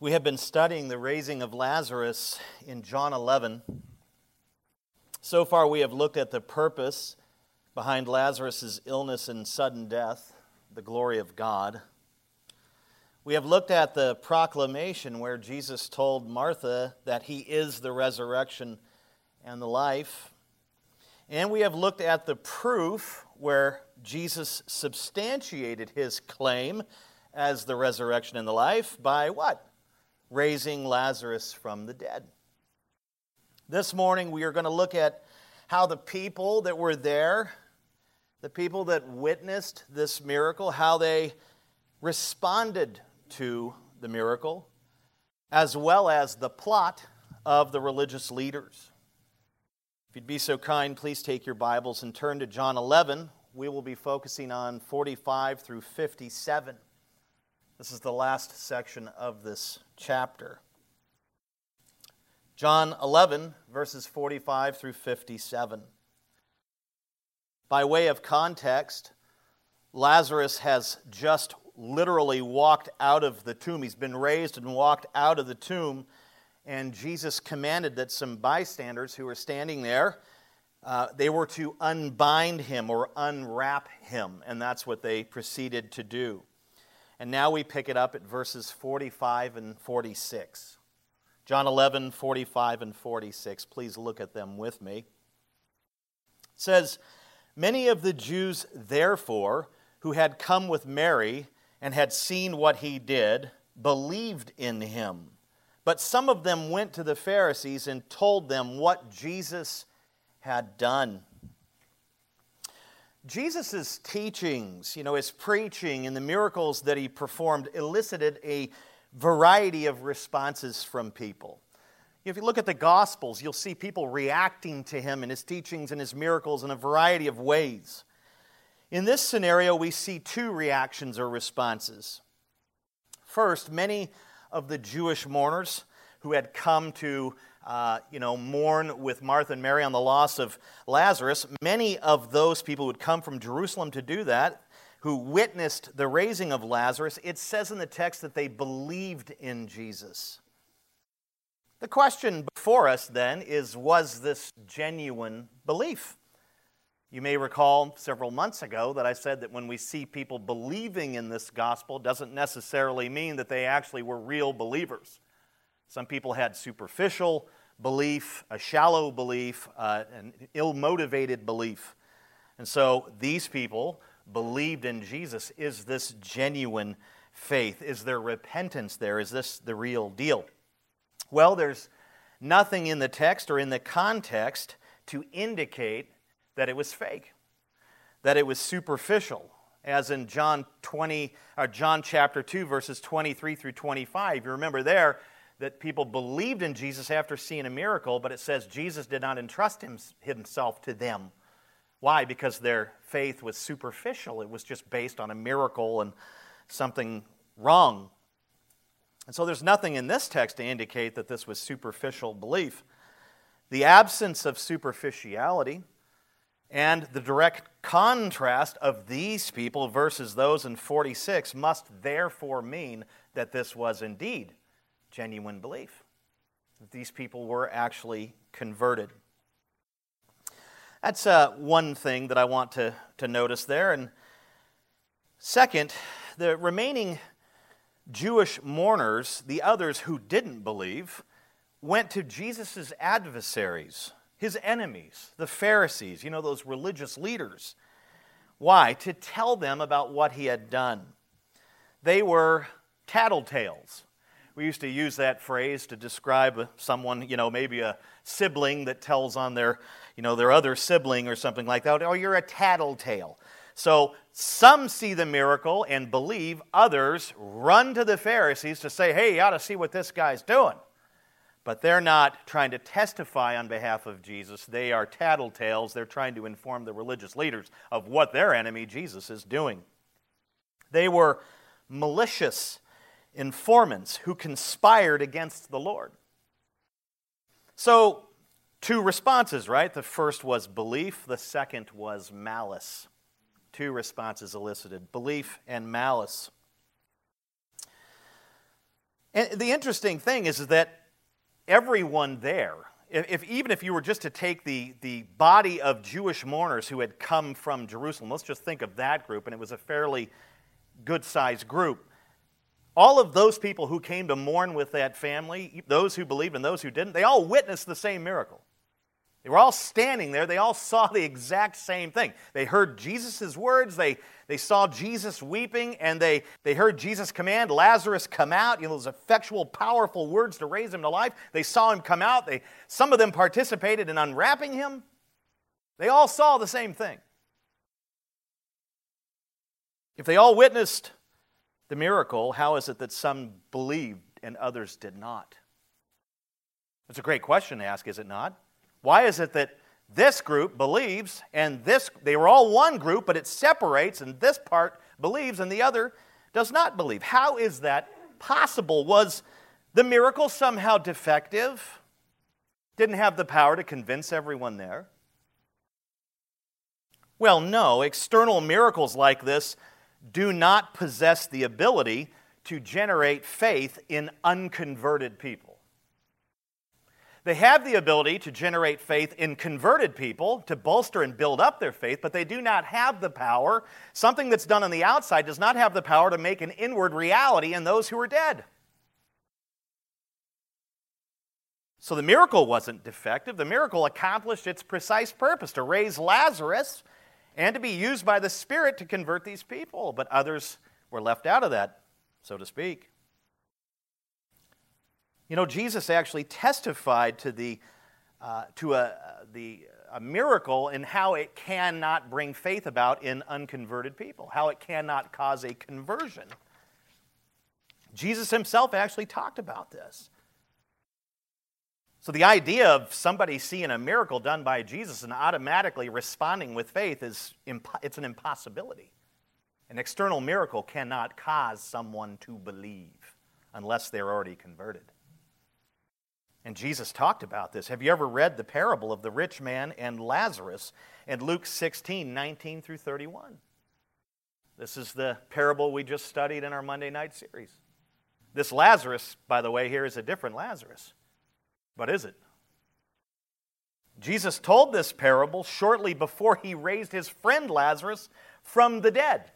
We have been studying the raising of Lazarus in John 11. So far, we have looked at the purpose behind Lazarus' illness and sudden death, the glory of God. We have looked at the proclamation where Jesus told Martha that he is the resurrection and the life. And we have looked at the proof where Jesus substantiated his claim as the resurrection and the life by what? Raising Lazarus from the dead. This morning, we are going to look at how the people that were there, the people that witnessed this miracle, how they responded to the miracle, as well as the plot of the religious leaders. If you'd be so kind, please take your Bibles and turn to John 11. We will be focusing on 45 through 57. This is the last section of this chapter. John 11, verses 45 through 57. By way of context, Lazarus has just literally walked out of the tomb. He's been raised and walked out of the tomb, and Jesus commanded that some bystanders who were standing there, uh, they were to unbind him or unwrap him, and that's what they proceeded to do. And now we pick it up at verses 45 and 46. John 11, 45 and 46. Please look at them with me. It says, Many of the Jews, therefore, who had come with Mary and had seen what he did, believed in him. But some of them went to the Pharisees and told them what Jesus had done. Jesus' teachings, you know, his preaching and the miracles that he performed elicited a variety of responses from people. If you look at the Gospels, you'll see people reacting to him and his teachings and his miracles in a variety of ways. In this scenario, we see two reactions or responses. First, many of the Jewish mourners who had come to uh, you know, mourn with Martha and Mary on the loss of Lazarus. Many of those people would come from Jerusalem to do that, who witnessed the raising of Lazarus. It says in the text that they believed in Jesus. The question before us then is was this genuine belief? You may recall several months ago that I said that when we see people believing in this gospel doesn't necessarily mean that they actually were real believers. Some people had superficial belief, a shallow belief, uh, an ill motivated belief. And so these people believed in Jesus. Is this genuine faith? Is there repentance there? Is this the real deal? Well, there's nothing in the text or in the context to indicate that it was fake, that it was superficial. As in John 20 or John chapter 2 verses 23 through 25. You remember there that people believed in Jesus after seeing a miracle, but it says Jesus did not entrust himself to them. Why? Because their faith was superficial. It was just based on a miracle and something wrong. And so there's nothing in this text to indicate that this was superficial belief. The absence of superficiality and the direct contrast of these people versus those in 46 must therefore mean that this was indeed genuine belief. That these people were actually converted. That's uh, one thing that I want to, to notice there. And second, the remaining Jewish mourners, the others who didn't believe, went to Jesus' adversaries, his enemies, the Pharisees, you know, those religious leaders. Why? To tell them about what he had done. They were tattletales. We used to use that phrase to describe someone, you know, maybe a sibling that tells on their, you know, their other sibling or something like that. Oh, you're a tattletale. So some see the miracle and believe, others run to the Pharisees to say, hey, you ought to see what this guy's doing. But they're not trying to testify on behalf of Jesus. They are tattletales. They're trying to inform the religious leaders of what their enemy, Jesus, is doing. They were malicious informants who conspired against the Lord. So, two responses, right? The first was belief, the second was malice. Two responses elicited belief and malice. And the interesting thing is that everyone there, if, even if you were just to take the, the body of Jewish mourners who had come from Jerusalem, let's just think of that group, and it was a fairly good sized group. All of those people who came to mourn with that family, those who believed and those who didn't, they all witnessed the same miracle. They were all standing there. They all saw the exact same thing. They heard Jesus' words. They, they saw Jesus weeping, and they, they heard Jesus command Lazarus come out. You know, those effectual, powerful words to raise him to life. They saw him come out. They, some of them participated in unwrapping him. They all saw the same thing. If they all witnessed the miracle, how is it that some believed and others did not? It's a great question to ask, is it not? Why is it that this group believes and this, they were all one group, but it separates and this part believes and the other does not believe? How is that possible? Was the miracle somehow defective? Didn't have the power to convince everyone there? Well, no. External miracles like this do not possess the ability to generate faith in unconverted people. They have the ability to generate faith in converted people, to bolster and build up their faith, but they do not have the power. Something that's done on the outside does not have the power to make an inward reality in those who are dead. So the miracle wasn't defective. The miracle accomplished its precise purpose to raise Lazarus and to be used by the Spirit to convert these people. But others were left out of that, so to speak. You know, Jesus actually testified to, the, uh, to a, the, a miracle in how it cannot bring faith about in unconverted people, how it cannot cause a conversion. Jesus himself actually talked about this. So the idea of somebody seeing a miracle done by Jesus and automatically responding with faith is it's an impossibility. An external miracle cannot cause someone to believe unless they're already converted. And Jesus talked about this. Have you ever read the parable of the rich man and Lazarus in Luke 16, 19 through 31? This is the parable we just studied in our Monday night series. This Lazarus, by the way, here is a different Lazarus. But is it? Jesus told this parable shortly before he raised his friend Lazarus from the dead.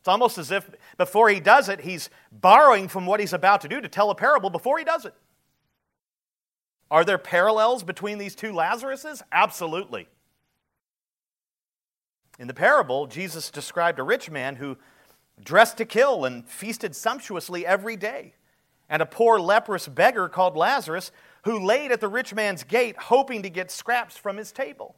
It's almost as if before he does it, he's borrowing from what he's about to do to tell a parable before he does it. Are there parallels between these two Lazaruses? Absolutely. In the parable, Jesus described a rich man who dressed to kill and feasted sumptuously every day and a poor leprous beggar called Lazarus who laid at the rich man's gate hoping to get scraps from his table.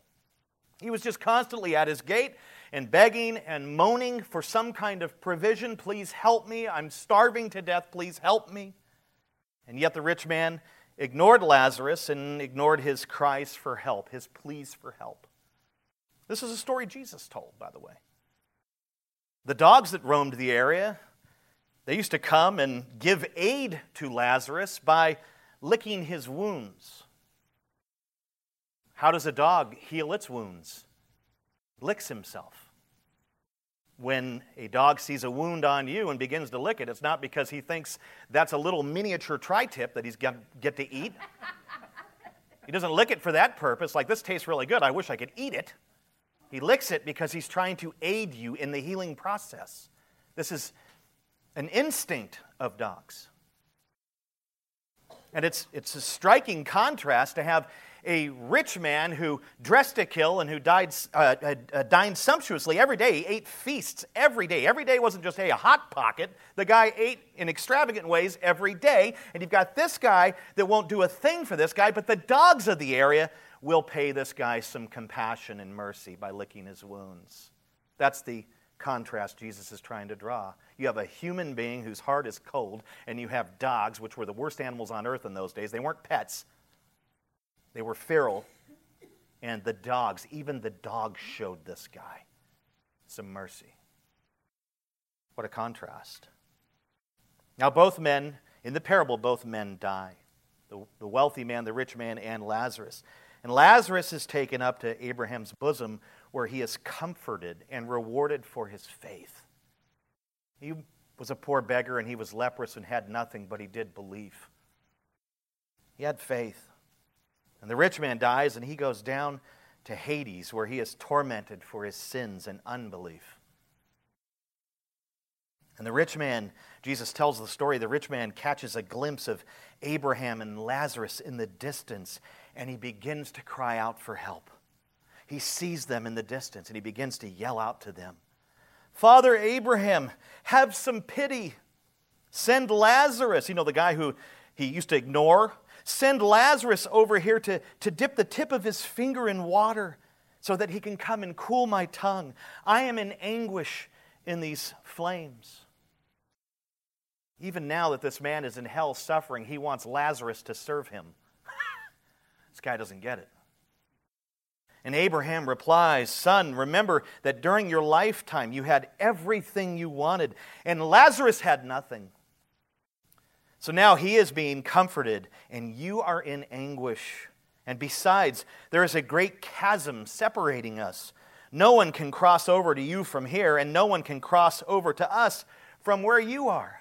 He was just constantly at his gate and begging and moaning for some kind of provision. Please help me. I'm starving to death. Please help me. And yet the rich man ignored Lazarus and ignored his cries for help, his pleas for help. This is a story Jesus told, by the way. The dogs that roamed the area they used to come and give aid to Lazarus by licking his wounds. How does a dog heal its wounds? Licks himself. When a dog sees a wound on you and begins to lick it, it's not because he thinks that's a little miniature tri tip that he's going to get to eat. he doesn't lick it for that purpose, like this tastes really good, I wish I could eat it. He licks it because he's trying to aid you in the healing process. This is an instinct of dogs. And it's, it's a striking contrast to have a rich man who dressed to kill and who died, uh, uh, dined sumptuously every day. He ate feasts every day. Every day wasn't just, hey, a hot pocket. The guy ate in extravagant ways every day. And you've got this guy that won't do a thing for this guy, but the dogs of the area will pay this guy some compassion and mercy by licking his wounds. That's the contrast Jesus is trying to draw. You have a human being whose heart is cold, and you have dogs, which were the worst animals on earth in those days. They weren't pets, they were feral. And the dogs, even the dogs showed this guy some mercy. What a contrast. Now, both men, in the parable, both men die the, the wealthy man, the rich man, and Lazarus. And Lazarus is taken up to Abraham's bosom where he is comforted and rewarded for his faith. He was a poor beggar and he was leprous and had nothing, but he did believe. He had faith. And the rich man dies and he goes down to Hades where he is tormented for his sins and unbelief. And the rich man, Jesus tells the story, the rich man catches a glimpse of Abraham and Lazarus in the distance and he begins to cry out for help. He sees them in the distance and he begins to yell out to them Father Abraham, have some pity. Send Lazarus, you know, the guy who he used to ignore. Send Lazarus over here to, to dip the tip of his finger in water so that he can come and cool my tongue. I am in anguish in these flames. Even now that this man is in hell suffering, he wants Lazarus to serve him. this guy doesn't get it. And Abraham replies, Son, remember that during your lifetime you had everything you wanted, and Lazarus had nothing. So now he is being comforted, and you are in anguish. And besides, there is a great chasm separating us. No one can cross over to you from here, and no one can cross over to us from where you are.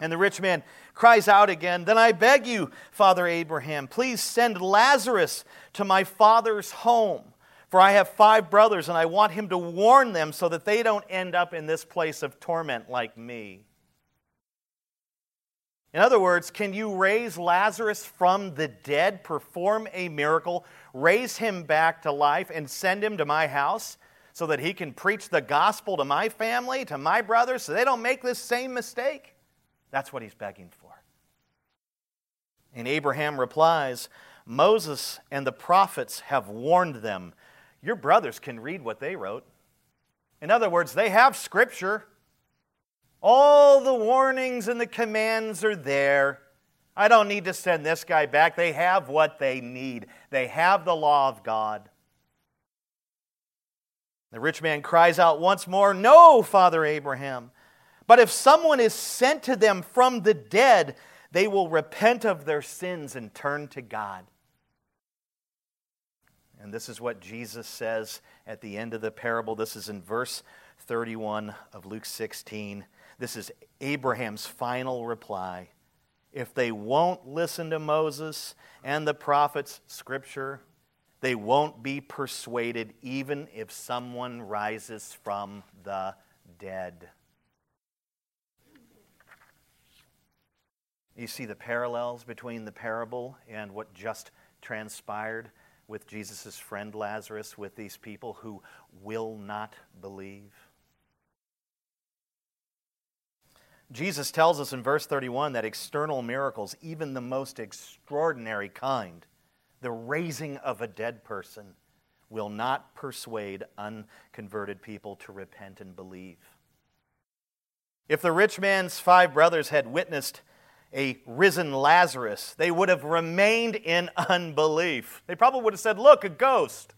And the rich man cries out again, Then I beg you, Father Abraham, please send Lazarus to my father's home. For I have five brothers, and I want him to warn them so that they don't end up in this place of torment like me. In other words, can you raise Lazarus from the dead, perform a miracle, raise him back to life, and send him to my house so that he can preach the gospel to my family, to my brothers, so they don't make this same mistake? That's what he's begging for. And Abraham replies, Moses and the prophets have warned them. Your brothers can read what they wrote. In other words, they have scripture. All the warnings and the commands are there. I don't need to send this guy back. They have what they need, they have the law of God. The rich man cries out once more, No, Father Abraham. But if someone is sent to them from the dead, they will repent of their sins and turn to God. And this is what Jesus says at the end of the parable. This is in verse 31 of Luke 16. This is Abraham's final reply. If they won't listen to Moses and the prophets' scripture, they won't be persuaded even if someone rises from the dead. You see the parallels between the parable and what just transpired with Jesus' friend Lazarus, with these people who will not believe. Jesus tells us in verse 31 that external miracles, even the most extraordinary kind, the raising of a dead person, will not persuade unconverted people to repent and believe. If the rich man's five brothers had witnessed a risen Lazarus, they would have remained in unbelief. They probably would have said, Look, a ghost.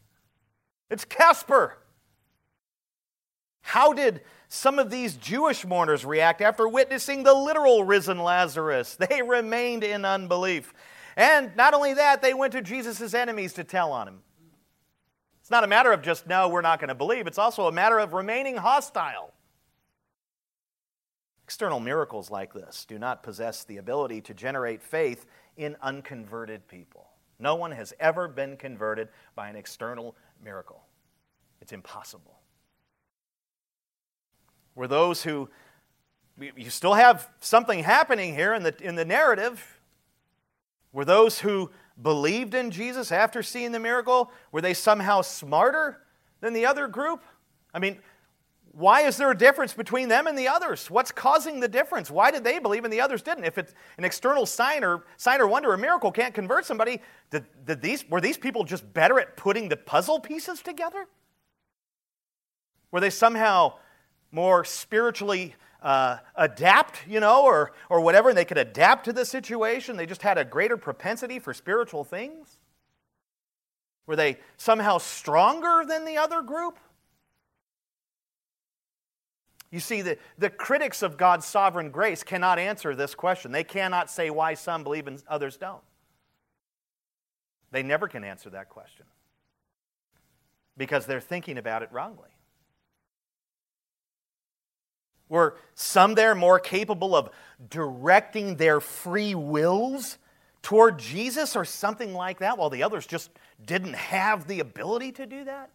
It's Casper. How did some of these Jewish mourners react after witnessing the literal risen Lazarus? They remained in unbelief. And not only that, they went to Jesus' enemies to tell on him. It's not a matter of just, no, we're not going to believe. It's also a matter of remaining hostile. External miracles like this do not possess the ability to generate faith in unconverted people. No one has ever been converted by an external miracle. It's impossible. We're those who, you still have something happening here in the, in the narrative. Were those who believed in Jesus after seeing the miracle, were they somehow smarter than the other group? I mean, why is there a difference between them and the others? What's causing the difference? Why did they believe and the others didn't? If it's an external sign or sign or wonder or miracle can't convert somebody, did, did these, were these people just better at putting the puzzle pieces together? Were they somehow more spiritually uh, adapt, you know, or, or whatever, and they could adapt to the situation? They just had a greater propensity for spiritual things? Were they somehow stronger than the other group? You see, the, the critics of God's sovereign grace cannot answer this question. They cannot say why some believe and others don't. They never can answer that question because they're thinking about it wrongly. Were some there more capable of directing their free wills toward Jesus or something like that, while the others just didn't have the ability to do that?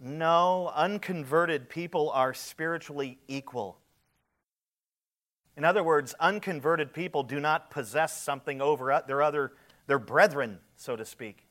No, unconverted people are spiritually equal. In other words, unconverted people do not possess something over their other their brethren, so to speak.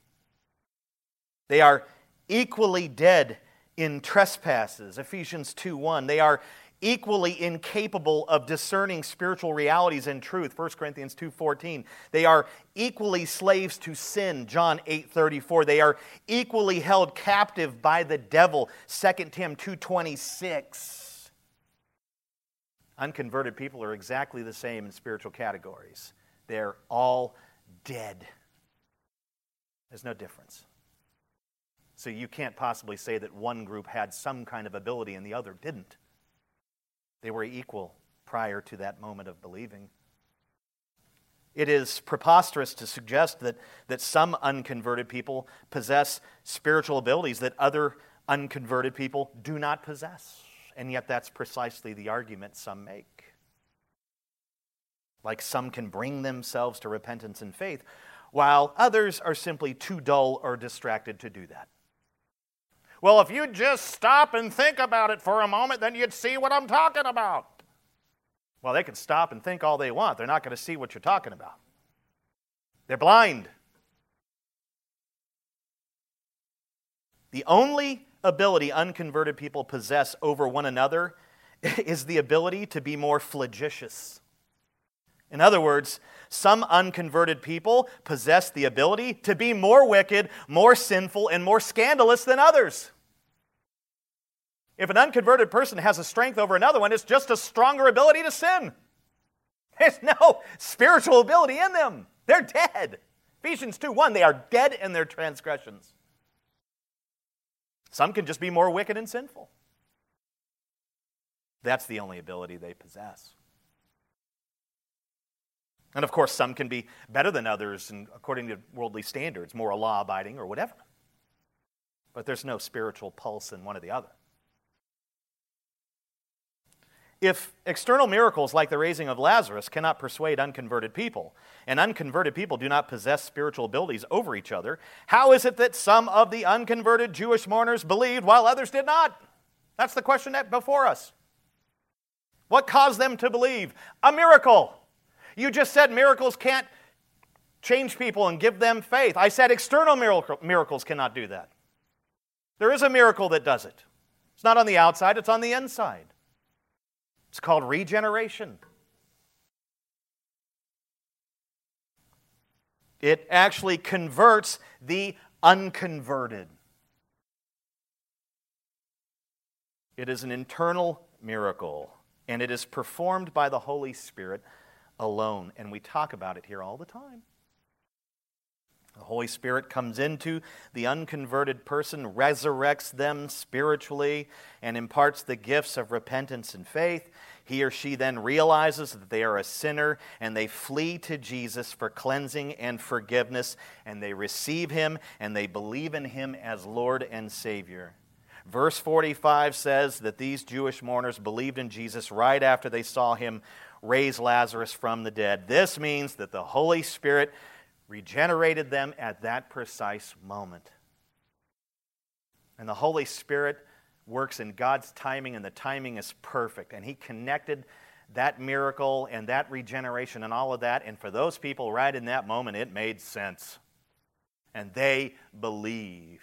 They are equally dead in trespasses, Ephesians 2 1. They are equally incapable of discerning spiritual realities and truth. 1 corinthians 2.14 they are equally slaves to sin john 8.34 they are equally held captive by the devil 2 tim 2.26 unconverted people are exactly the same in spiritual categories. They're all dead. There's no difference. So you can't possibly say that one group had some kind of ability and the other didn't they were equal prior to that moment of believing. It is preposterous to suggest that, that some unconverted people possess spiritual abilities that other unconverted people do not possess. And yet, that's precisely the argument some make. Like some can bring themselves to repentance and faith, while others are simply too dull or distracted to do that. Well, if you'd just stop and think about it for a moment, then you'd see what I'm talking about. Well, they can stop and think all they want. They're not going to see what you're talking about. They're blind. The only ability unconverted people possess over one another is the ability to be more flagitious. In other words, some unconverted people possess the ability to be more wicked, more sinful, and more scandalous than others. If an unconverted person has a strength over another one, it's just a stronger ability to sin. There's no spiritual ability in them. They're dead. Ephesians 2 1, they are dead in their transgressions. Some can just be more wicked and sinful. That's the only ability they possess. And of course, some can be better than others and according to worldly standards, more law abiding or whatever. But there's no spiritual pulse in one or the other. If external miracles like the raising of Lazarus cannot persuade unconverted people, and unconverted people do not possess spiritual abilities over each other, how is it that some of the unconverted Jewish mourners believed while others did not? That's the question before us. What caused them to believe? A miracle. You just said miracles can't change people and give them faith. I said external miracle, miracles cannot do that. There is a miracle that does it. It's not on the outside, it's on the inside. It's called regeneration. It actually converts the unconverted. It is an internal miracle, and it is performed by the Holy Spirit alone. And we talk about it here all the time. The Holy Spirit comes into the unconverted person, resurrects them spiritually, and imparts the gifts of repentance and faith. He or she then realizes that they are a sinner and they flee to Jesus for cleansing and forgiveness, and they receive him and they believe in him as Lord and Savior. Verse 45 says that these Jewish mourners believed in Jesus right after they saw him raise Lazarus from the dead. This means that the Holy Spirit regenerated them at that precise moment. And the Holy Spirit works in God's timing, and the timing is perfect. And He connected that miracle and that regeneration and all of that. And for those people, right in that moment, it made sense. And they believed.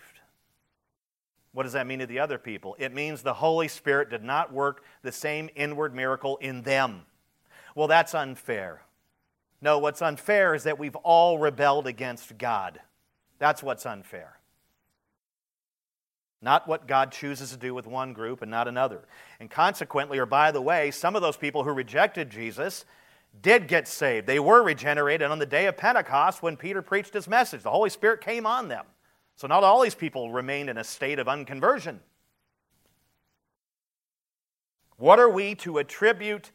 What does that mean to the other people? It means the Holy Spirit did not work the same inward miracle in them well, that's unfair. No, what's unfair is that we've all rebelled against God. That's what's unfair. Not what God chooses to do with one group and not another. And consequently, or by the way, some of those people who rejected Jesus did get saved. They were regenerated on the day of Pentecost when Peter preached his message. The Holy Spirit came on them. So not all these people remained in a state of unconversion. What are we to attribute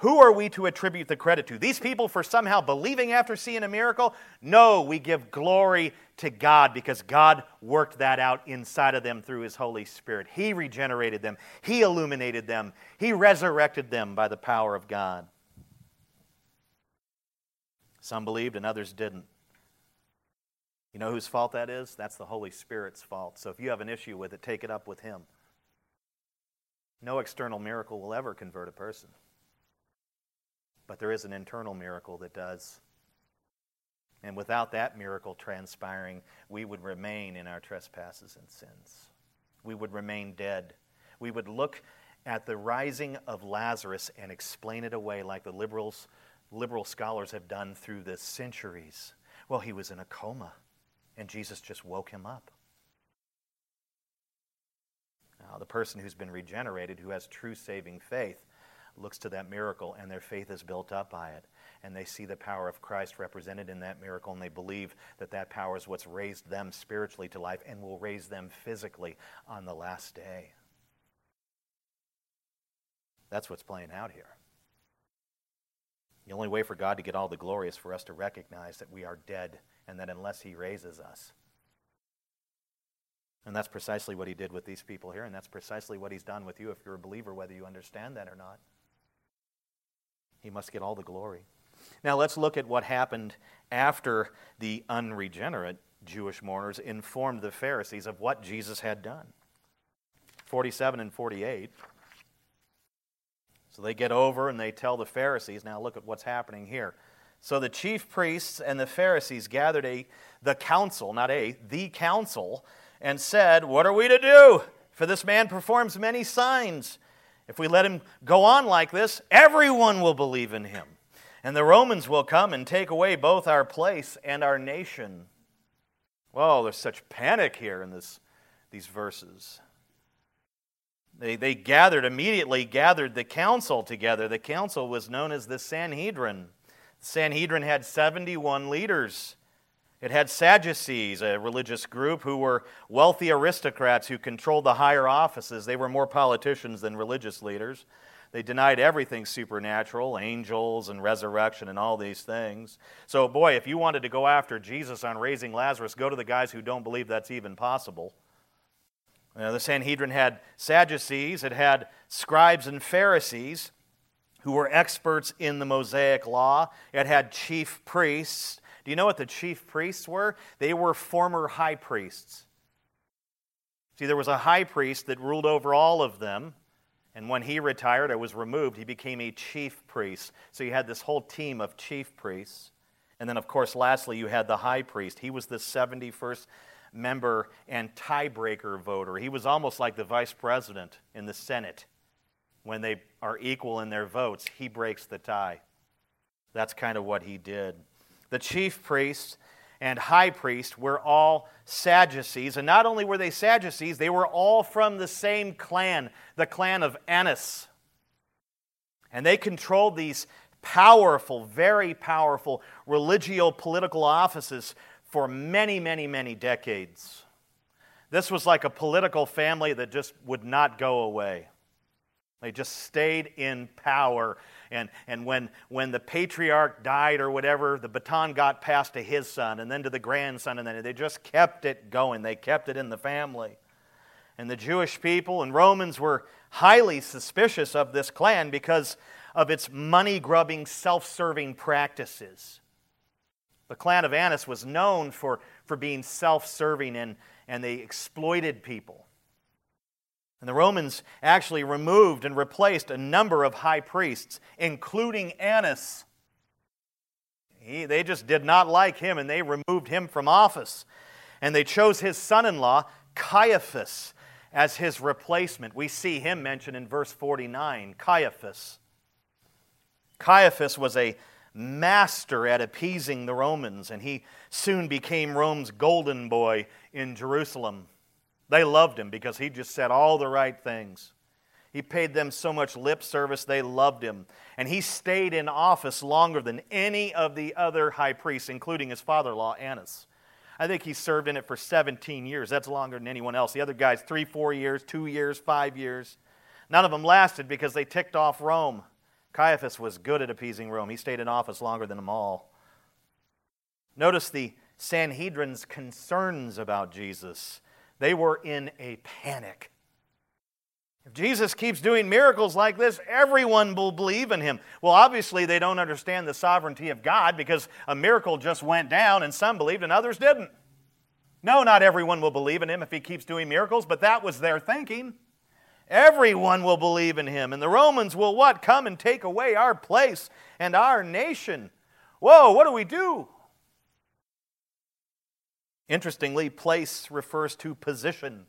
Who are we to attribute the credit to? These people for somehow believing after seeing a miracle? No, we give glory to God because God worked that out inside of them through His Holy Spirit. He regenerated them, He illuminated them, He resurrected them by the power of God. Some believed and others didn't. You know whose fault that is? That's the Holy Spirit's fault. So if you have an issue with it, take it up with Him. No external miracle will ever convert a person. But there is an internal miracle that does. And without that miracle transpiring, we would remain in our trespasses and sins. We would remain dead. We would look at the rising of Lazarus and explain it away like the liberals, liberal scholars have done through the centuries. Well, he was in a coma, and Jesus just woke him up. Now, the person who's been regenerated, who has true saving faith, looks to that miracle and their faith is built up by it. And they see the power of Christ represented in that miracle and they believe that that power is what's raised them spiritually to life and will raise them physically on the last day. That's what's playing out here. The only way for God to get all the glory is for us to recognize that we are dead and that unless He raises us, and that's precisely what he did with these people here, and that's precisely what he's done with you if you're a believer, whether you understand that or not. He must get all the glory. Now let's look at what happened after the unregenerate Jewish mourners informed the Pharisees of what Jesus had done. 47 and 48. So they get over and they tell the Pharisees. Now look at what's happening here. So the chief priests and the Pharisees gathered a the council, not a, the council, and said, What are we to do? For this man performs many signs. If we let him go on like this, everyone will believe in him. And the Romans will come and take away both our place and our nation. Well, there's such panic here in this, these verses. They, they gathered, immediately gathered the council together. The council was known as the Sanhedrin. The Sanhedrin had 71 leaders. It had Sadducees, a religious group who were wealthy aristocrats who controlled the higher offices. They were more politicians than religious leaders. They denied everything supernatural, angels and resurrection and all these things. So, boy, if you wanted to go after Jesus on raising Lazarus, go to the guys who don't believe that's even possible. The Sanhedrin had Sadducees, it had scribes and Pharisees who were experts in the Mosaic law, it had chief priests do you know what the chief priests were? They were former high priests. See, there was a high priest that ruled over all of them. And when he retired or was removed, he became a chief priest. So you had this whole team of chief priests. And then, of course, lastly, you had the high priest. He was the 71st member and tiebreaker voter. He was almost like the vice president in the Senate. When they are equal in their votes, he breaks the tie. That's kind of what he did the chief priests and high priest were all Sadducees. And not only were they Sadducees, they were all from the same clan, the clan of Annas. And they controlled these powerful, very powerful religio political offices for many, many, many decades. This was like a political family that just would not go away. They just stayed in power. And, and when, when the patriarch died or whatever, the baton got passed to his son and then to the grandson, and then they just kept it going. They kept it in the family. And the Jewish people and Romans were highly suspicious of this clan because of its money grubbing, self serving practices. The clan of Annas was known for, for being self serving and, and they exploited people. And the Romans actually removed and replaced a number of high priests, including Annas. He, they just did not like him and they removed him from office. And they chose his son in law, Caiaphas, as his replacement. We see him mentioned in verse 49 Caiaphas. Caiaphas was a master at appeasing the Romans, and he soon became Rome's golden boy in Jerusalem. They loved him because he just said all the right things. He paid them so much lip service, they loved him. And he stayed in office longer than any of the other high priests, including his father in law, Annas. I think he served in it for 17 years. That's longer than anyone else. The other guys, three, four years, two years, five years. None of them lasted because they ticked off Rome. Caiaphas was good at appeasing Rome. He stayed in office longer than them all. Notice the Sanhedrin's concerns about Jesus. They were in a panic. If Jesus keeps doing miracles like this, everyone will believe in him. Well, obviously, they don't understand the sovereignty of God because a miracle just went down and some believed and others didn't. No, not everyone will believe in him if he keeps doing miracles, but that was their thinking. Everyone will believe in him, and the Romans will what? Come and take away our place and our nation. Whoa, what do we do? Interestingly, place refers to position.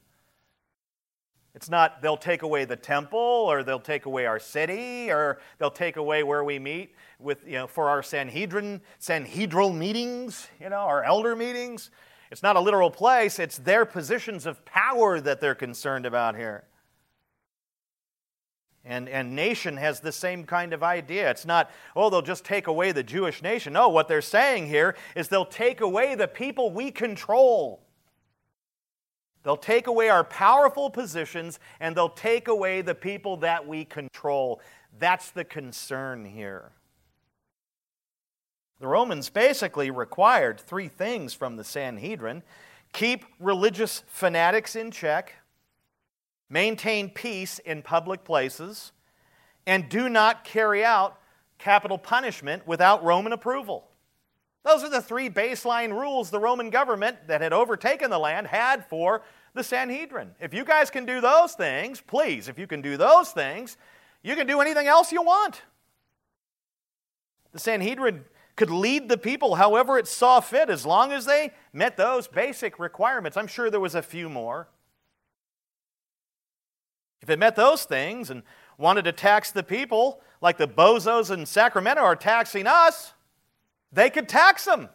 It's not they'll take away the temple or they'll take away our city or they'll take away where we meet with you know for our Sanhedrin Sanhedral meetings, you know, our elder meetings. It's not a literal place, it's their positions of power that they're concerned about here. And, and nation has the same kind of idea. It's not, oh, they'll just take away the Jewish nation. No, what they're saying here is they'll take away the people we control. They'll take away our powerful positions and they'll take away the people that we control. That's the concern here. The Romans basically required three things from the Sanhedrin keep religious fanatics in check, maintain peace in public places, and do not carry out capital punishment without Roman approval. Those are the three baseline rules the Roman government that had overtaken the land had for the Sanhedrin. If you guys can do those things, please, if you can do those things, you can do anything else you want. The Sanhedrin could lead the people however it saw fit as long as they met those basic requirements. I'm sure there was a few more. If it met those things and wanted to tax the people like the bozos in Sacramento are taxing us, they could tax them.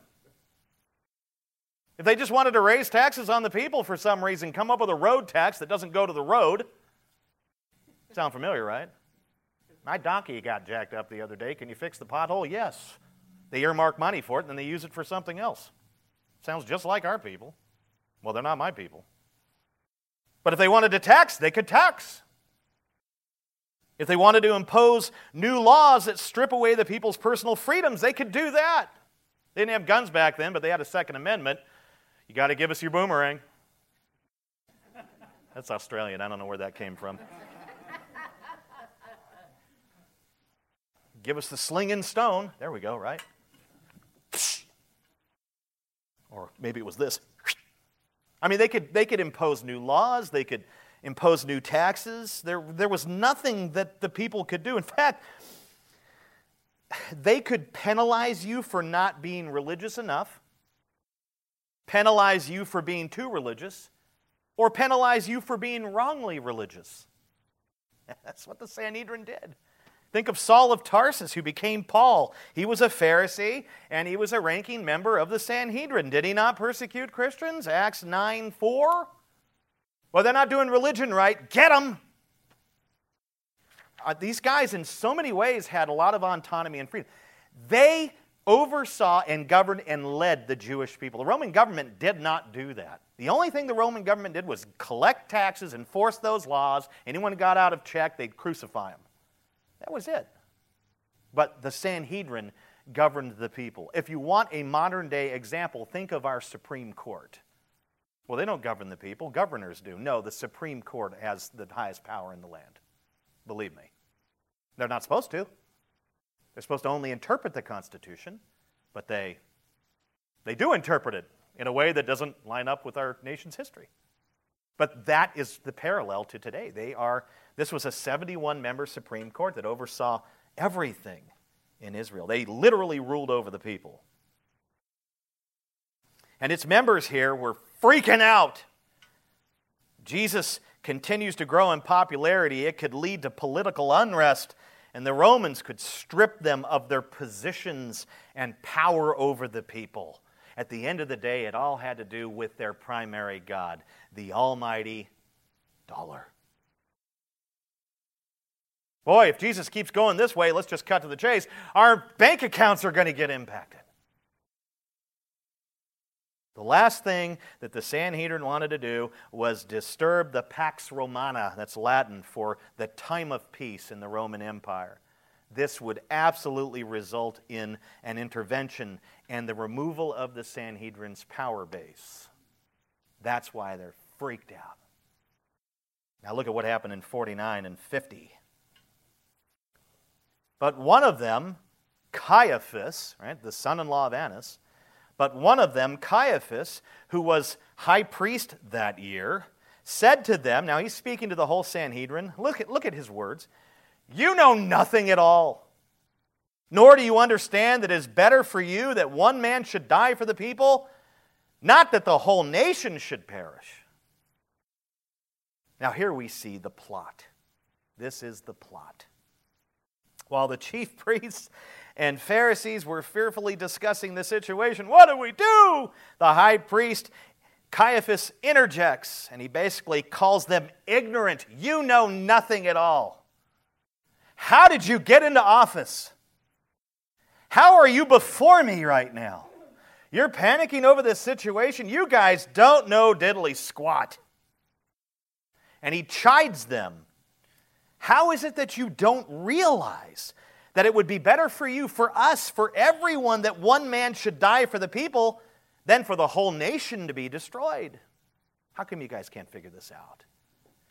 If they just wanted to raise taxes on the people for some reason, come up with a road tax that doesn't go to the road. Sound familiar, right? My donkey got jacked up the other day. Can you fix the pothole? Yes. They earmark money for it and then they use it for something else. Sounds just like our people. Well, they're not my people. But if they wanted to tax, they could tax. If they wanted to impose new laws that strip away the people's personal freedoms, they could do that. They didn't have guns back then, but they had a Second Amendment. You got to give us your boomerang. That's Australian. I don't know where that came from. give us the sling and stone. There we go, right? Or maybe it was this. I mean, they could, they could impose new laws, they could impose new taxes. There, there was nothing that the people could do. In fact, they could penalize you for not being religious enough, penalize you for being too religious, or penalize you for being wrongly religious. That's what the Sanhedrin did. Think of Saul of Tarsus, who became Paul. He was a Pharisee and he was a ranking member of the Sanhedrin. Did he not persecute Christians? Acts 9 4. Well, they're not doing religion right. Get them! Uh, these guys, in so many ways, had a lot of autonomy and freedom. They oversaw and governed and led the Jewish people. The Roman government did not do that. The only thing the Roman government did was collect taxes, enforce those laws. Anyone who got out of check, they'd crucify them. That was it. But the Sanhedrin governed the people. If you want a modern day example, think of our Supreme Court. Well, they don't govern the people, governors do. No, the Supreme Court has the highest power in the land. Believe me. They're not supposed to. They're supposed to only interpret the Constitution, but they, they do interpret it in a way that doesn't line up with our nation's history. But that is the parallel to today. They are, this was a 71 member Supreme Court that oversaw everything in Israel. They literally ruled over the people. And its members here were freaking out. Jesus continues to grow in popularity. It could lead to political unrest, and the Romans could strip them of their positions and power over the people. At the end of the day, it all had to do with their primary God, the almighty dollar. Boy, if Jesus keeps going this way, let's just cut to the chase, our bank accounts are going to get impacted. The last thing that the Sanhedrin wanted to do was disturb the Pax Romana, that's Latin for the time of peace in the Roman Empire. this would absolutely result in an intervention and the removal of the Sanhedrin's power base. That's why they're freaked out. Now, look at what happened in 49 and 50. But one of them, Caiaphas, right, the son in law of Annas, but one of them, Caiaphas, who was high priest that year, said to them, now he's speaking to the whole Sanhedrin, look at, look at his words, you know nothing at all. Nor do you understand that it is better for you that one man should die for the people, not that the whole nation should perish. Now, here we see the plot. This is the plot. While the chief priests and Pharisees were fearfully discussing the situation, what do we do? The high priest Caiaphas interjects and he basically calls them ignorant. You know nothing at all. How did you get into office? How are you before me right now? You're panicking over this situation. You guys don't know diddly squat. And he chides them. How is it that you don't realize that it would be better for you, for us, for everyone, that one man should die for the people than for the whole nation to be destroyed. How come you guys can't figure this out?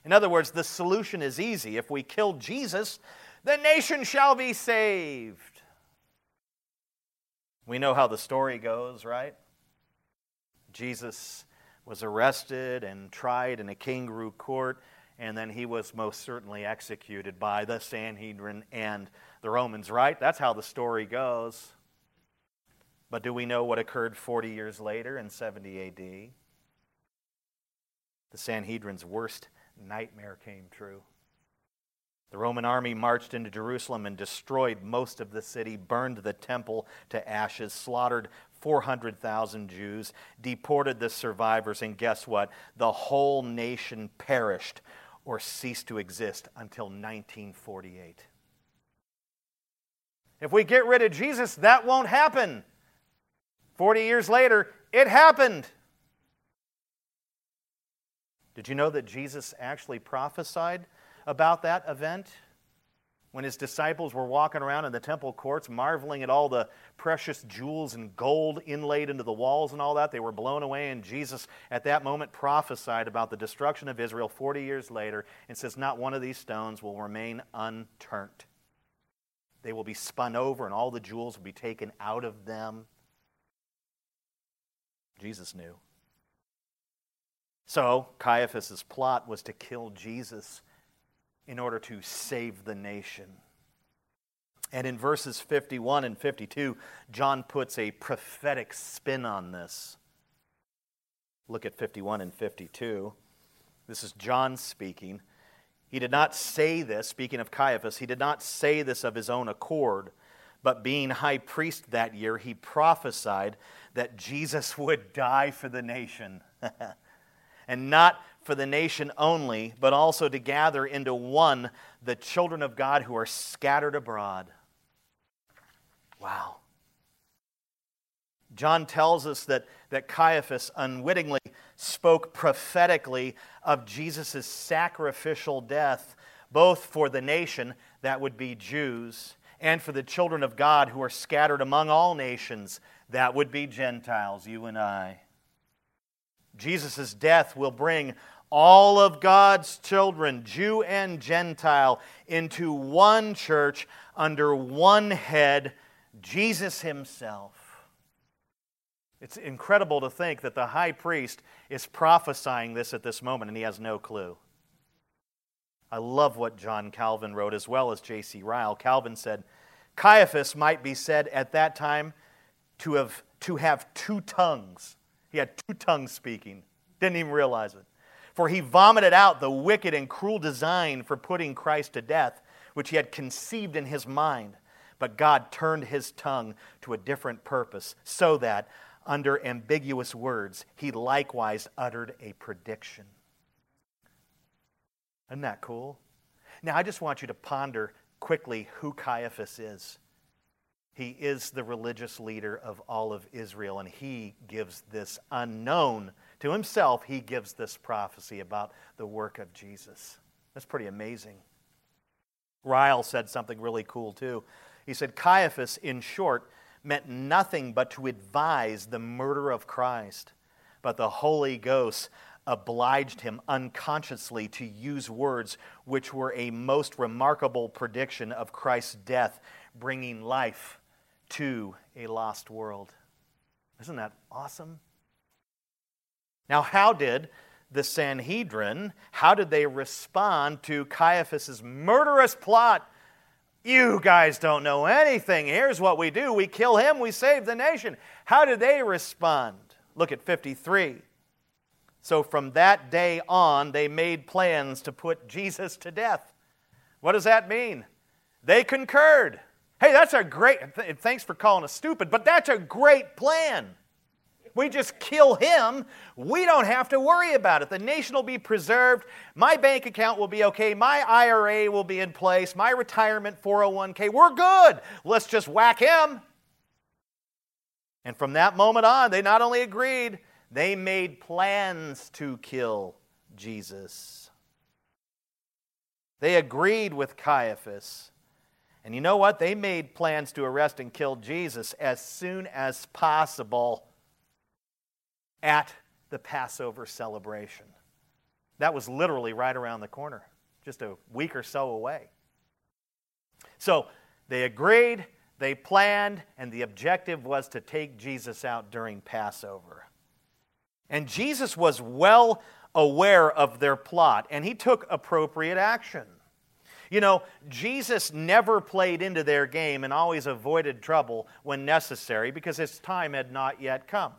In other words, the solution is easy. If we kill Jesus, the nation shall be saved. We know how the story goes, right? Jesus was arrested and tried in a kangaroo court, and then he was most certainly executed by the Sanhedrin and the Romans, right? That's how the story goes. But do we know what occurred 40 years later in 70 AD? The Sanhedrin's worst nightmare came true. The Roman army marched into Jerusalem and destroyed most of the city, burned the temple to ashes, slaughtered 400,000 Jews, deported the survivors, and guess what? The whole nation perished or ceased to exist until 1948. If we get rid of Jesus, that won't happen. 40 years later, it happened. Did you know that Jesus actually prophesied about that event? When his disciples were walking around in the temple courts, marveling at all the precious jewels and gold inlaid into the walls and all that, they were blown away. And Jesus, at that moment, prophesied about the destruction of Israel 40 years later and says, Not one of these stones will remain unturned. They will be spun over, and all the jewels will be taken out of them. Jesus knew. So, Caiaphas' plot was to kill Jesus in order to save the nation. And in verses 51 and 52, John puts a prophetic spin on this. Look at 51 and 52. This is John speaking. He did not say this, speaking of Caiaphas, he did not say this of his own accord but being high priest that year, he prophesied that Jesus would die for the nation. and not for the nation only, but also to gather into one the children of God who are scattered abroad. Wow. John tells us that, that Caiaphas unwittingly spoke prophetically of Jesus' sacrificial death, both for the nation, that would be Jews, and for the children of God who are scattered among all nations. That would be Gentiles, you and I. Jesus' death will bring all of God's children, Jew and Gentile, into one church under one head, Jesus Himself. It's incredible to think that the high priest is prophesying this at this moment and he has no clue. I love what John Calvin wrote as well as J.C. Ryle. Calvin said, Caiaphas might be said at that time to have, to have two tongues. He had two tongues speaking, didn't even realize it. For he vomited out the wicked and cruel design for putting Christ to death, which he had conceived in his mind. But God turned his tongue to a different purpose, so that, under ambiguous words, he likewise uttered a prediction. Isn't that cool? Now, I just want you to ponder quickly who Caiaphas is. He is the religious leader of all of Israel, and he gives this unknown to himself, he gives this prophecy about the work of Jesus. That's pretty amazing. Ryle said something really cool too. He said, Caiaphas, in short, meant nothing but to advise the murder of Christ. But the Holy Ghost obliged him unconsciously to use words which were a most remarkable prediction of Christ's death, bringing life to a lost world. Isn't that awesome? Now, how did the Sanhedrin, how did they respond to Caiaphas's murderous plot you guys don't know anything. Here's what we do we kill him, we save the nation. How did they respond? Look at 53. So from that day on, they made plans to put Jesus to death. What does that mean? They concurred. Hey, that's a great, thanks for calling us stupid, but that's a great plan. We just kill him. We don't have to worry about it. The nation will be preserved. My bank account will be okay. My IRA will be in place. My retirement 401k. We're good. Let's just whack him. And from that moment on, they not only agreed, they made plans to kill Jesus. They agreed with Caiaphas. And you know what? They made plans to arrest and kill Jesus as soon as possible at the Passover celebration. That was literally right around the corner, just a week or so away. So they agreed, they planned, and the objective was to take Jesus out during Passover. And Jesus was well aware of their plot, and he took appropriate action. You know, Jesus never played into their game and always avoided trouble when necessary because his time had not yet come.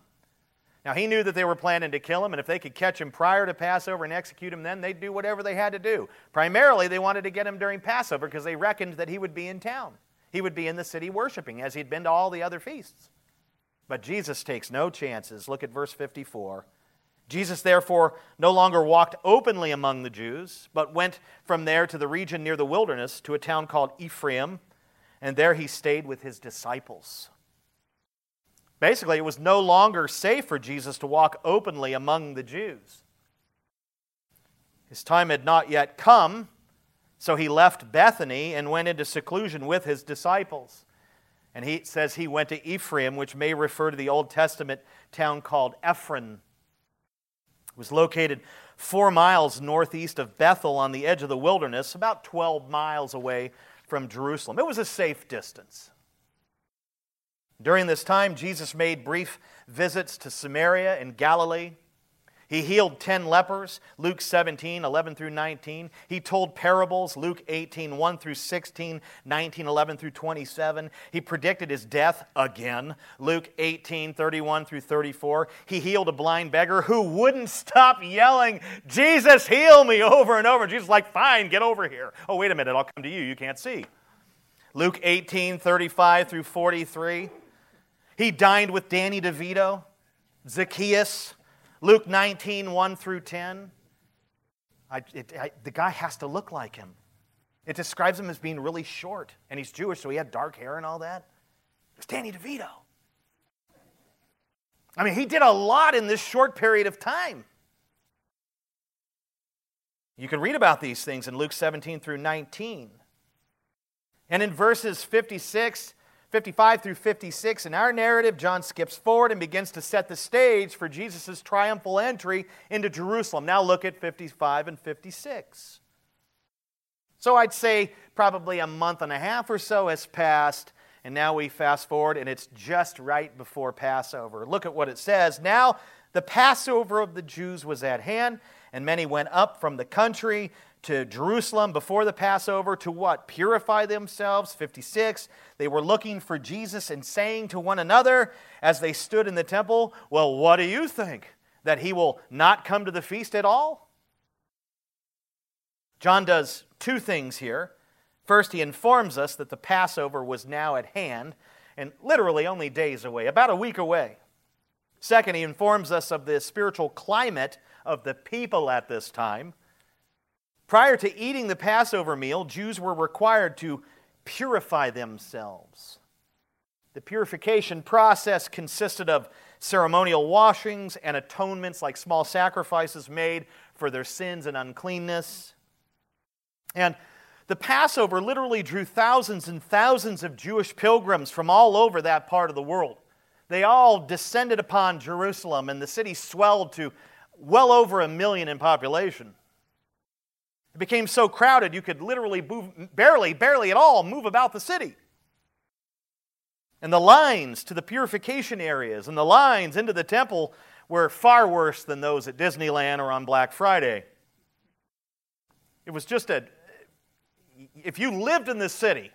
Now, he knew that they were planning to kill him, and if they could catch him prior to Passover and execute him then, they'd do whatever they had to do. Primarily, they wanted to get him during Passover because they reckoned that he would be in town. He would be in the city worshiping as he'd been to all the other feasts. But Jesus takes no chances. Look at verse 54. Jesus, therefore, no longer walked openly among the Jews, but went from there to the region near the wilderness to a town called Ephraim, and there he stayed with his disciples. Basically, it was no longer safe for Jesus to walk openly among the Jews. His time had not yet come, so he left Bethany and went into seclusion with his disciples. And he says he went to Ephraim, which may refer to the Old Testament town called Ephron. It was located four miles northeast of Bethel on the edge of the wilderness, about 12 miles away from Jerusalem. It was a safe distance. During this time, Jesus made brief visits to Samaria and Galilee. He healed 10 lepers, Luke 17, 11 through 19. He told parables, Luke 18, 1 through 16, 19, 11 through 27. He predicted his death again, Luke 18, 31 through 34. He healed a blind beggar who wouldn't stop yelling, Jesus, heal me, over and over. Jesus like, fine, get over here. Oh, wait a minute, I'll come to you. You can't see. Luke 18, 35 through 43. He dined with Danny DeVito, Zacchaeus, Luke 19, 1 through 10. I, it, I, the guy has to look like him. It describes him as being really short, and he's Jewish, so he had dark hair and all that. It's Danny DeVito. I mean, he did a lot in this short period of time. You can read about these things in Luke 17 through 19. And in verses 56 55 through 56 in our narrative, John skips forward and begins to set the stage for Jesus' triumphal entry into Jerusalem. Now look at 55 and 56. So I'd say probably a month and a half or so has passed, and now we fast forward, and it's just right before Passover. Look at what it says. Now the Passover of the Jews was at hand, and many went up from the country to Jerusalem before the Passover to what? Purify themselves. 56. They were looking for Jesus and saying to one another as they stood in the temple, Well, what do you think? That he will not come to the feast at all? John does two things here. First, he informs us that the Passover was now at hand and literally only days away, about a week away. Second, he informs us of the spiritual climate of the people at this time. Prior to eating the Passover meal, Jews were required to purify themselves. The purification process consisted of ceremonial washings and atonements, like small sacrifices made for their sins and uncleanness. And The Passover literally drew thousands and thousands of Jewish pilgrims from all over that part of the world. They all descended upon Jerusalem, and the city swelled to well over a million in population. It became so crowded you could literally move, barely, barely at all move about the city. And the lines to the purification areas and the lines into the temple were far worse than those at Disneyland or on Black Friday. It was just a, if you lived in this city,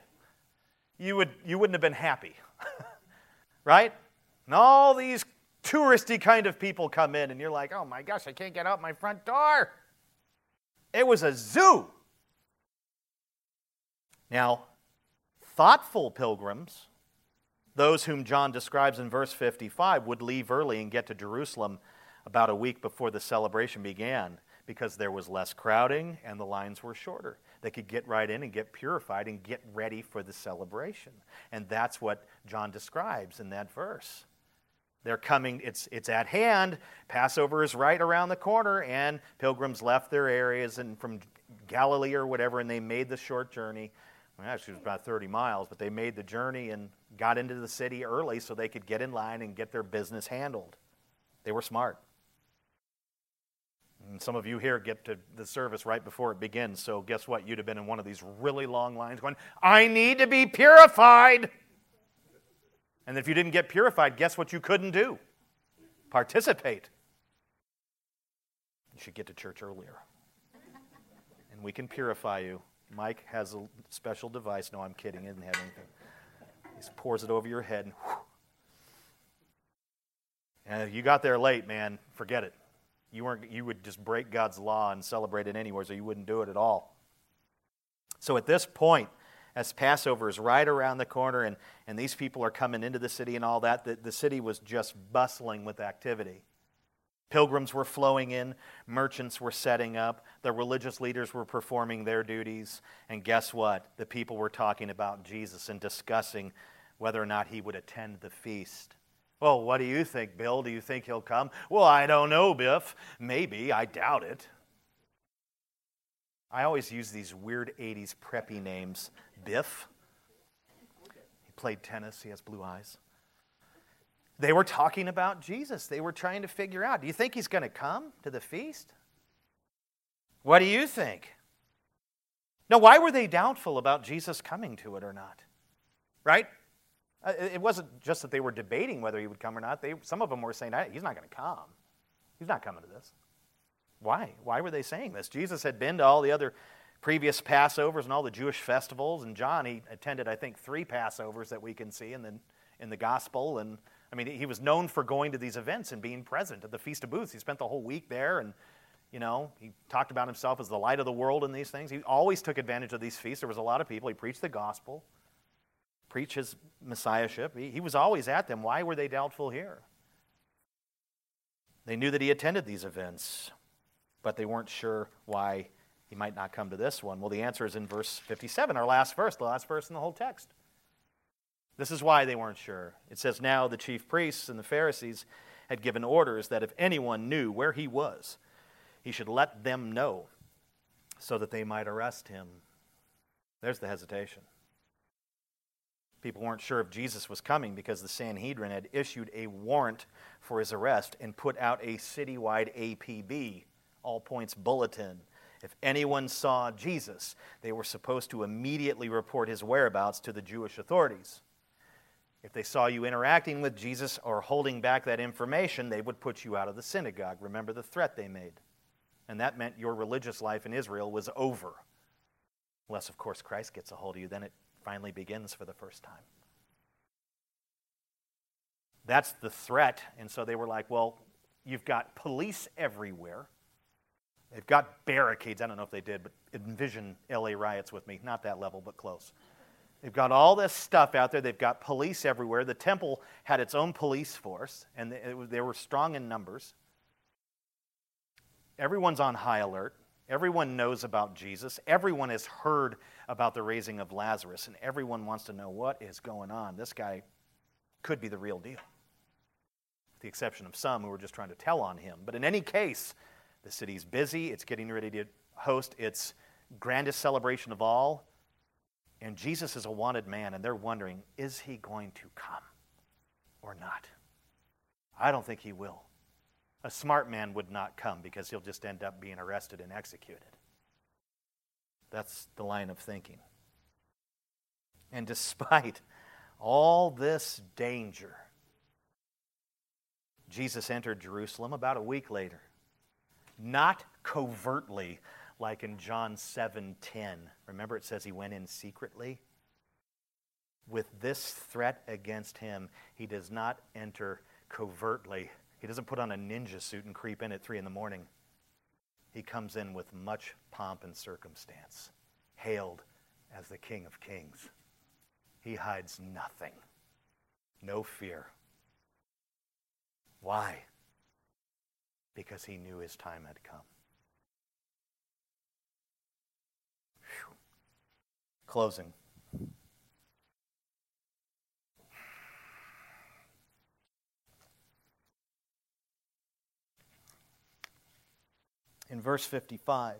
you, would, you wouldn't have been happy, right? And all these touristy kind of people come in, and you're like, oh my gosh, I can't get out my front door. It was a zoo. Now, thoughtful pilgrims, those whom John describes in verse 55, would leave early and get to Jerusalem about a week before the celebration began because there was less crowding and the lines were shorter. They could get right in and get purified and get ready for the celebration. And that's what John describes in that verse. They're coming, it's, it's at hand. Passover is right around the corner, and pilgrims left their areas and from Galilee or whatever, and they made the short journey. Well, actually, it was about 30 miles, but they made the journey and got into the city early so they could get in line and get their business handled. They were smart. And some of you here get to the service right before it begins, so guess what? You'd have been in one of these really long lines going, I need to be purified. And if you didn't get purified, guess what you couldn't do? Participate. You should get to church earlier. And we can purify you. Mike has a special device. No, I'm kidding. He didn't have anything. He pours it over your head and. And if you got there late, man, forget it. You, weren't, you would just break God's law and celebrate it anywhere, so you wouldn't do it at all. So at this point, as Passover is right around the corner and, and these people are coming into the city and all that, the, the city was just bustling with activity. Pilgrims were flowing in, merchants were setting up, the religious leaders were performing their duties, and guess what? The people were talking about Jesus and discussing whether or not he would attend the feast. Well, what do you think, Bill? Do you think he'll come? Well, I don't know, Biff. Maybe. I doubt it. I always use these weird 80s preppy names. Biff. He played tennis, he has blue eyes. They were talking about Jesus. They were trying to figure out do you think he's going to come to the feast? What do you think? Now, why were they doubtful about Jesus coming to it or not? Right? Uh, it wasn't just that they were debating whether he would come or not. They, some of them were saying, he's not going to come. He's not coming to this. Why? Why were they saying this? Jesus had been to all the other previous Passovers and all the Jewish festivals, and John, he attended, I think, three Passovers that we can see in the, in the gospel. And I mean, he was known for going to these events and being present at the Feast of Booths. He spent the whole week there, and, you know, he talked about himself as the light of the world in these things. He always took advantage of these feasts. There was a lot of people. He preached the gospel, preached his messiahship. He, he was always at them. Why were they doubtful here? They knew that he attended these events but they weren't sure why he might not come to this one. Well, the answer is in verse 57, our last verse, the last verse in the whole text. This is why they weren't sure. It says, Now the chief priests and the Pharisees had given orders that if anyone knew where he was, he should let them know so that they might arrest him. There's the hesitation. People weren't sure if Jesus was coming because the Sanhedrin had issued a warrant for his arrest and put out a citywide APB all points bulletin. If anyone saw Jesus, they were supposed to immediately report his whereabouts to the Jewish authorities. If they saw you interacting with Jesus or holding back that information, they would put you out of the synagogue. Remember the threat they made. And that meant your religious life in Israel was over. Unless, of course, Christ gets a hold of you, then it finally begins for the first time. That's the threat. And so they were like, well, you've got police everywhere. They've got barricades. I don't know if they did, but envision LA riots with me. Not that level, but close. They've got all this stuff out there. They've got police everywhere. The temple had its own police force, and they were strong in numbers. Everyone's on high alert. Everyone knows about Jesus. Everyone has heard about the raising of Lazarus, and everyone wants to know what is going on. This guy could be the real deal, with the exception of some who are just trying to tell on him. But in any case, the city's busy, it's getting ready to host its grandest celebration of all. And Jesus is a wanted man, and they're wondering, is he going to come or not? I don't think he will. A smart man would not come because he'll just end up being arrested and executed. That's the line of thinking. And despite all this danger, Jesus entered Jerusalem about a week later. Not covertly like in John 7:10. Remember it says he went in secretly? With this threat against him, he does not enter covertly. He doesn't put on a ninja suit and creep in at 3 in the morning. He comes in with much pomp and circumstance, hailed as the King of Kings. He hides nothing, no fear. Why? Because he knew his time had come. Whew. Closing. In verse 55,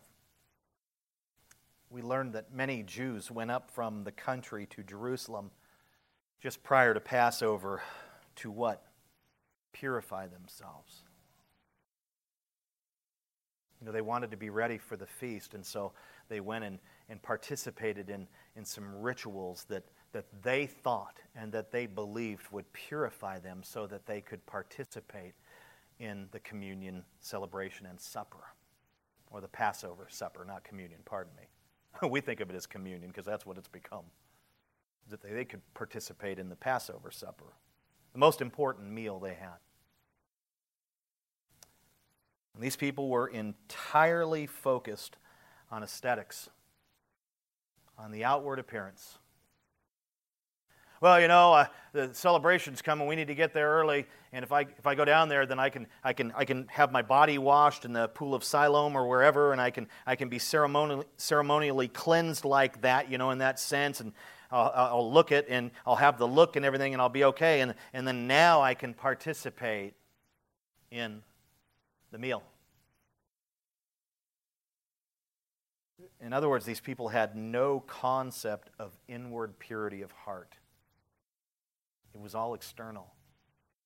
we learn that many Jews went up from the country to Jerusalem just prior to Passover to what? Purify themselves. You know, they wanted to be ready for the feast, and so they went and, and participated in, in some rituals that, that they thought and that they believed would purify them so that they could participate in the communion celebration and supper, or the Passover supper, not communion, pardon me. we think of it as communion because that's what it's become. That they, they could participate in the Passover supper, the most important meal they had. And these people were entirely focused on aesthetics, on the outward appearance well, you know, uh, the celebration's coming. We need to get there early. And if I, if I go down there, then I can, I, can, I can have my body washed in the pool of Siloam or wherever, and I can, I can be ceremonially, ceremonially cleansed like that, you know, in that sense. And I'll, I'll look it, and I'll have the look and everything, and I'll be okay. And, and then now I can participate in the meal. In other words, these people had no concept of inward purity of heart. It was all external.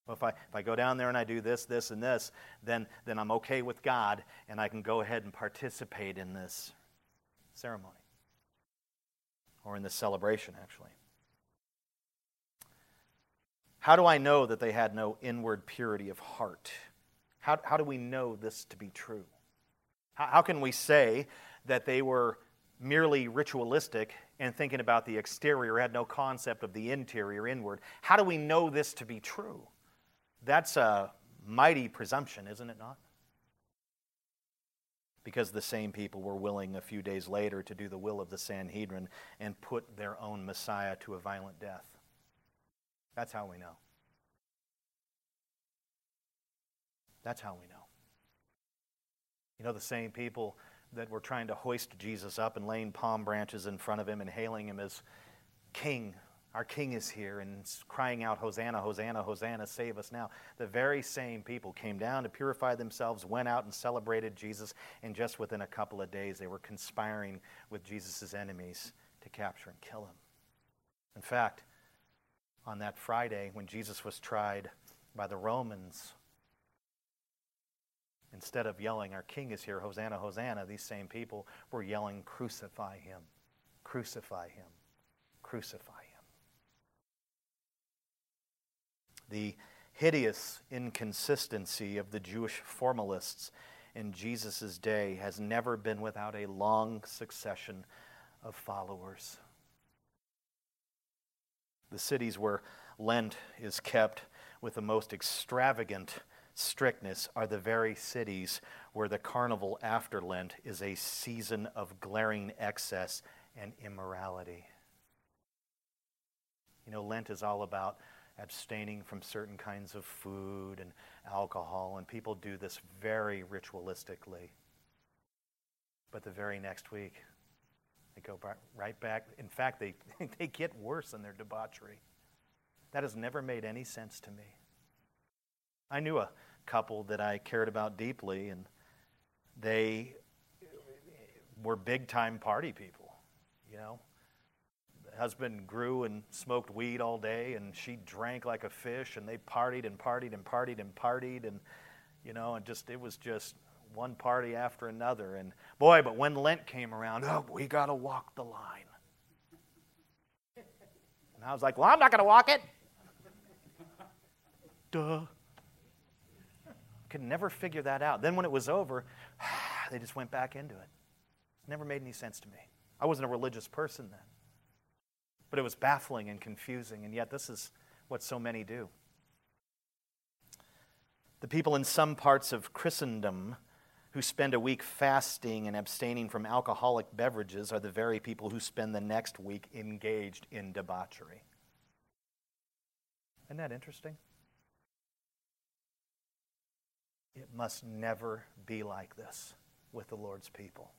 Well, if I, if I go down there and I do this, this, and this, then, then I'm okay with God and I can go ahead and participate in this ceremony or in this celebration, actually. How do I know that they had no inward purity of heart? How, how do we know this to be true? How, how can we say that they were merely ritualistic and thinking about the exterior, had no concept of the interior, inward. How do we know this to be true? That's a mighty presumption, isn't it not? Because the same people were willing a few days later to do the will of the Sanhedrin and put their own Messiah to a violent death. That's how we know. That's how we know. You know, the same people that were trying to hoist Jesus up and laying palm branches in front of him and hailing him as King. Our King is here and crying out, Hosanna, Hosanna, Hosanna, save us now. The very same people came down to purify themselves, went out and celebrated Jesus, and just within a couple of days they were conspiring with Jesus' enemies to capture and kill him. In fact, on that Friday when Jesus was tried by the Romans, Instead of yelling, Our King is here, Hosanna, Hosanna, these same people were yelling, Crucify him, crucify him, crucify him. The hideous inconsistency of the Jewish formalists in Jesus' day has never been without a long succession of followers. The cities where Lent is kept with the most extravagant strictness are the very cities where the carnival after Lent is a season of glaring excess and immorality. You know, Lent is all about abstaining from certain kinds of food and alcohol, and people do this very ritualistically. But the very next week, they go right back. In fact, they, they get worse in their debauchery. That has never made any sense to me. I knew a couple that I cared about deeply, and they were big time party people, you know. The husband grew and smoked weed all day, and she drank like a fish, and they partied and partied and partied and partied, and, you know, and just, it was just one party after another. And boy, but when Lent came around, oh, we got to walk the line. And I was like, well, I'm not going to walk it. Duh. Could never figure that out. Then when it was over, they just went back into it. It never made any sense to me. I wasn't a religious person then. But it was baffling and confusing, and yet this is what so many do. The people in some parts of Christendom who spend a week fasting and abstaining from alcoholic beverages are the very people who spend the next week engaged in debauchery. Isn't that interesting? It must never be like this with the Lord's people.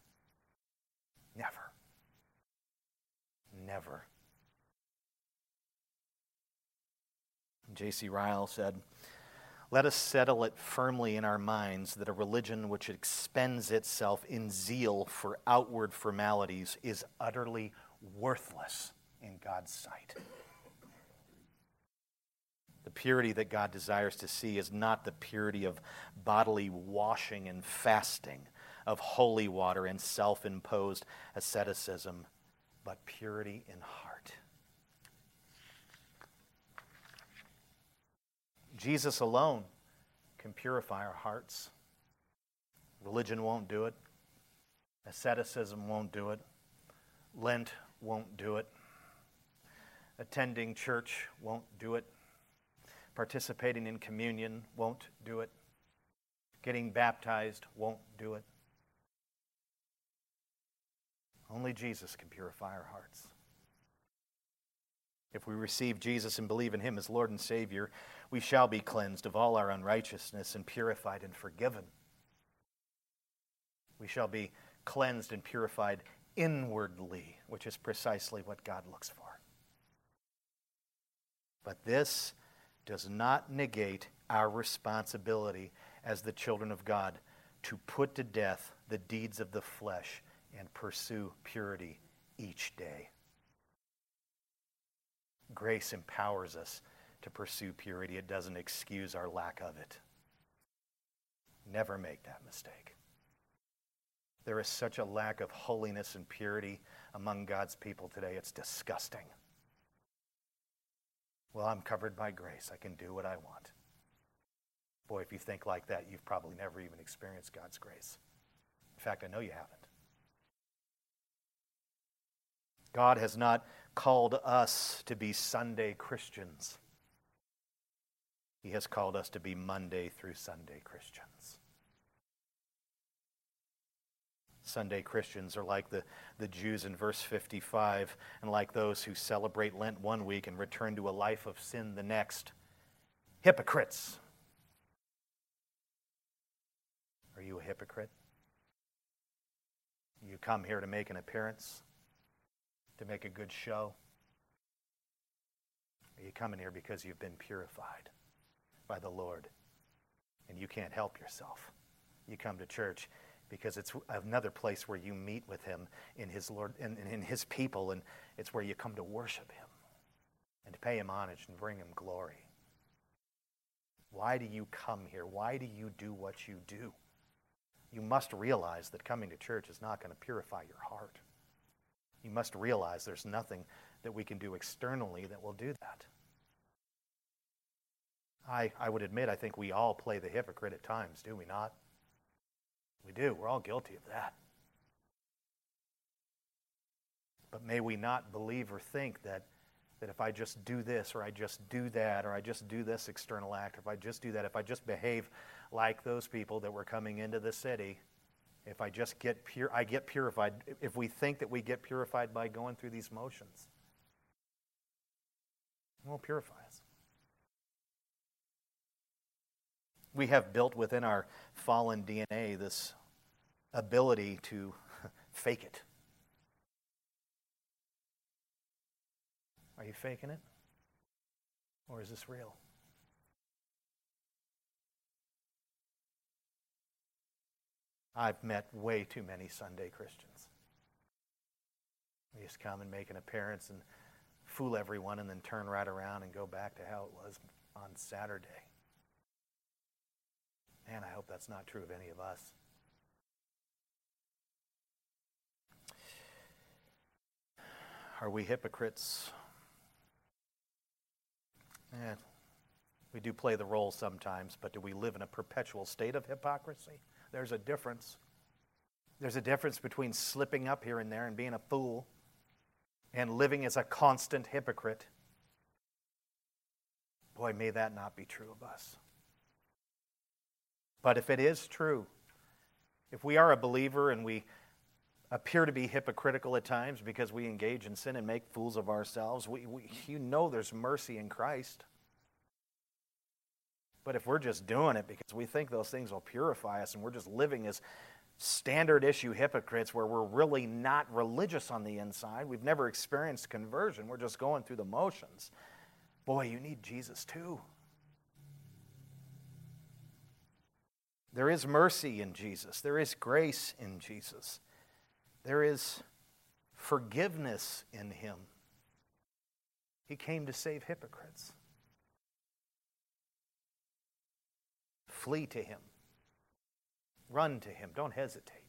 Never. Never. J.C. Ryle said, Let us settle it firmly in our minds that a religion which expends itself in zeal for outward formalities is utterly worthless in God's sight. The purity that God desires to see is not the purity of bodily washing and fasting, of holy water and self imposed asceticism, but purity in heart. Jesus alone can purify our hearts. Religion won't do it. Asceticism won't do it. Lent won't do it. Attending church won't do it. Participating in communion won't do it. Getting baptized won't do it. Only Jesus can purify our hearts. If we receive Jesus and believe in Him as Lord and Savior, we shall be cleansed of all our unrighteousness and purified and forgiven. We shall be cleansed and purified inwardly, which is precisely what God looks for. But this does not negate our responsibility as the children of God to put to death the deeds of the flesh and pursue purity each day. Grace empowers us to pursue purity, it doesn't excuse our lack of it. Never make that mistake. There is such a lack of holiness and purity among God's people today, it's disgusting. Well, I'm covered by grace. I can do what I want. Boy, if you think like that, you've probably never even experienced God's grace. In fact, I know you haven't. God has not called us to be Sunday Christians. He has called us to be Monday through Sunday Christians. Sunday Christians are like the, the Jews in verse 55 and like those who celebrate Lent one week and return to a life of sin the next. Hypocrites. Are you a hypocrite? You come here to make an appearance, to make a good show? Are you coming here because you've been purified by the Lord and you can't help yourself? You come to church because it's another place where you meet with him in his Lord in, in his people, and it's where you come to worship him and to pay him homage and bring him glory. Why do you come here? Why do you do what you do? You must realize that coming to church is not going to purify your heart. You must realize there's nothing that we can do externally that will do that. I, I would admit, I think we all play the hypocrite at times, do we not? We do. We're all guilty of that. But may we not believe or think that, that if I just do this or I just do that or I just do this external act, or if I just do that, if I just behave like those people that were coming into the city, if I just get pure, I get purified. If we think that we get purified by going through these motions, it won't purify us. We have built within our fallen DNA this ability to fake it. Are you faking it? Or is this real? I've met way too many Sunday Christians. We just come and make an appearance and fool everyone and then turn right around and go back to how it was on Saturday. Man, I hope that's not true of any of us. Are we hypocrites? Eh, we do play the role sometimes, but do we live in a perpetual state of hypocrisy? There's a difference. There's a difference between slipping up here and there and being a fool and living as a constant hypocrite. Boy, may that not be true of us. But if it is true, if we are a believer and we appear to be hypocritical at times because we engage in sin and make fools of ourselves, we, we, you know there's mercy in Christ. But if we're just doing it because we think those things will purify us and we're just living as standard issue hypocrites where we're really not religious on the inside, we've never experienced conversion, we're just going through the motions. Boy, you need Jesus too. There is mercy in Jesus, there is grace in Jesus, there is forgiveness in Him. He came to save hypocrites. Flee to Him. Run to Him. Don't hesitate.